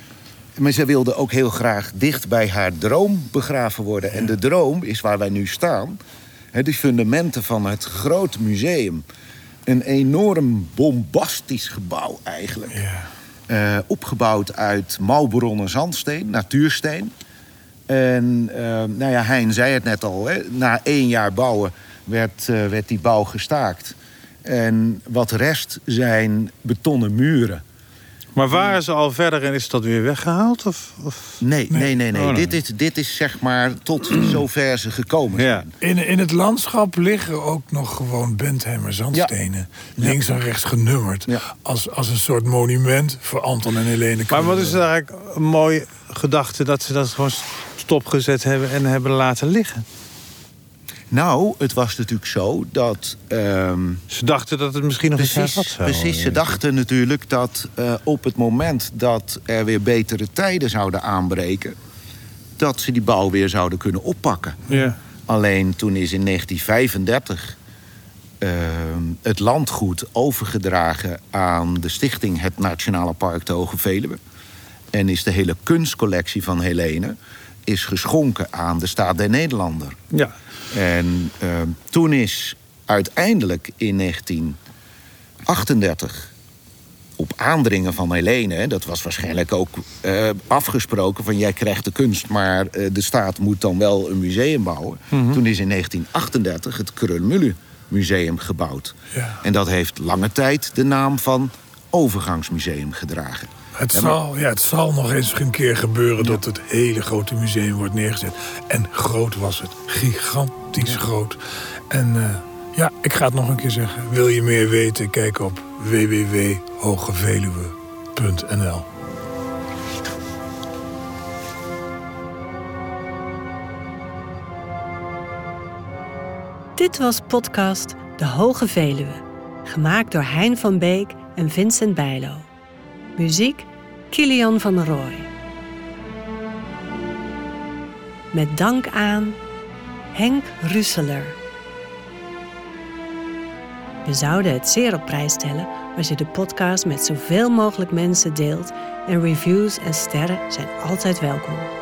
Maar ze wilde ook heel graag dicht bij haar droom begraven worden. En de droom is waar wij nu staan. Hè, de fundamenten van het grote museum. Een enorm bombastisch gebouw eigenlijk. Ja. Eh, opgebouwd uit mouwbronnen zandsteen, natuursteen. En eh, nou ja, Hein zei het net al, hè, na één jaar bouwen werd, eh, werd die bouw gestaakt. En wat rest zijn betonnen muren. Maar waren ze al verder en is dat weer weggehaald? Of, of? Nee, nee, nee, nee. Oh, nee. Dit, is, dit is zeg maar tot zover ze gekomen Ja. zijn. In, in het landschap liggen ook nog gewoon Bentheimer zandstenen. Links en rechts genummerd. Ja. Als, als een soort monument voor Anton en Helene. Maar wat is er eigenlijk een mooie gedachte dat ze dat gewoon stopgezet hebben en hebben laten liggen? Nou, het was natuurlijk zo dat... ehm, Ze dachten dat het misschien nog eens Precies, hervat zou precies. Ze dachten natuurlijk dat eh, op het moment dat er weer betere tijden zouden aanbreken, dat ze die bouw weer zouden kunnen oppakken. Ja. Alleen toen is in 1935 eh, het landgoed overgedragen aan de stichting Het Nationale Park de Hoge Veluwe. En is de hele kunstcollectie van Helene is geschonken aan de Staat der Nederlander. ja. En eh, toen is uiteindelijk in 1938, op aandringen van Helene, dat was waarschijnlijk ook eh, afgesproken van jij krijgt de kunst, maar eh, de staat moet dan wel een museum bouwen. Toen is in 1938 het Krulmulle Museum gebouwd. Ja. En dat heeft lange tijd de naam van Overgangsmuseum gedragen. Het, Ja, maar- zal, ja, het zal nog eens een keer gebeuren dat het hele grote museum wordt neergezet. En groot was het. Gigantisch groot. En eh, ja, ik ga het nog een keer zeggen. Wil je meer weten? Kijk op www.hogeveluwe.nl Dit was podcast De Hoge Veluwe, gemaakt door Hein van Beek en Vincent Bijlo. Muziek Kilian van Rooij. Met dank aan Henk Russeler. We zouden het zeer op prijs stellen als je de podcast met zoveel mogelijk mensen deelt en reviews en sterren zijn altijd welkom.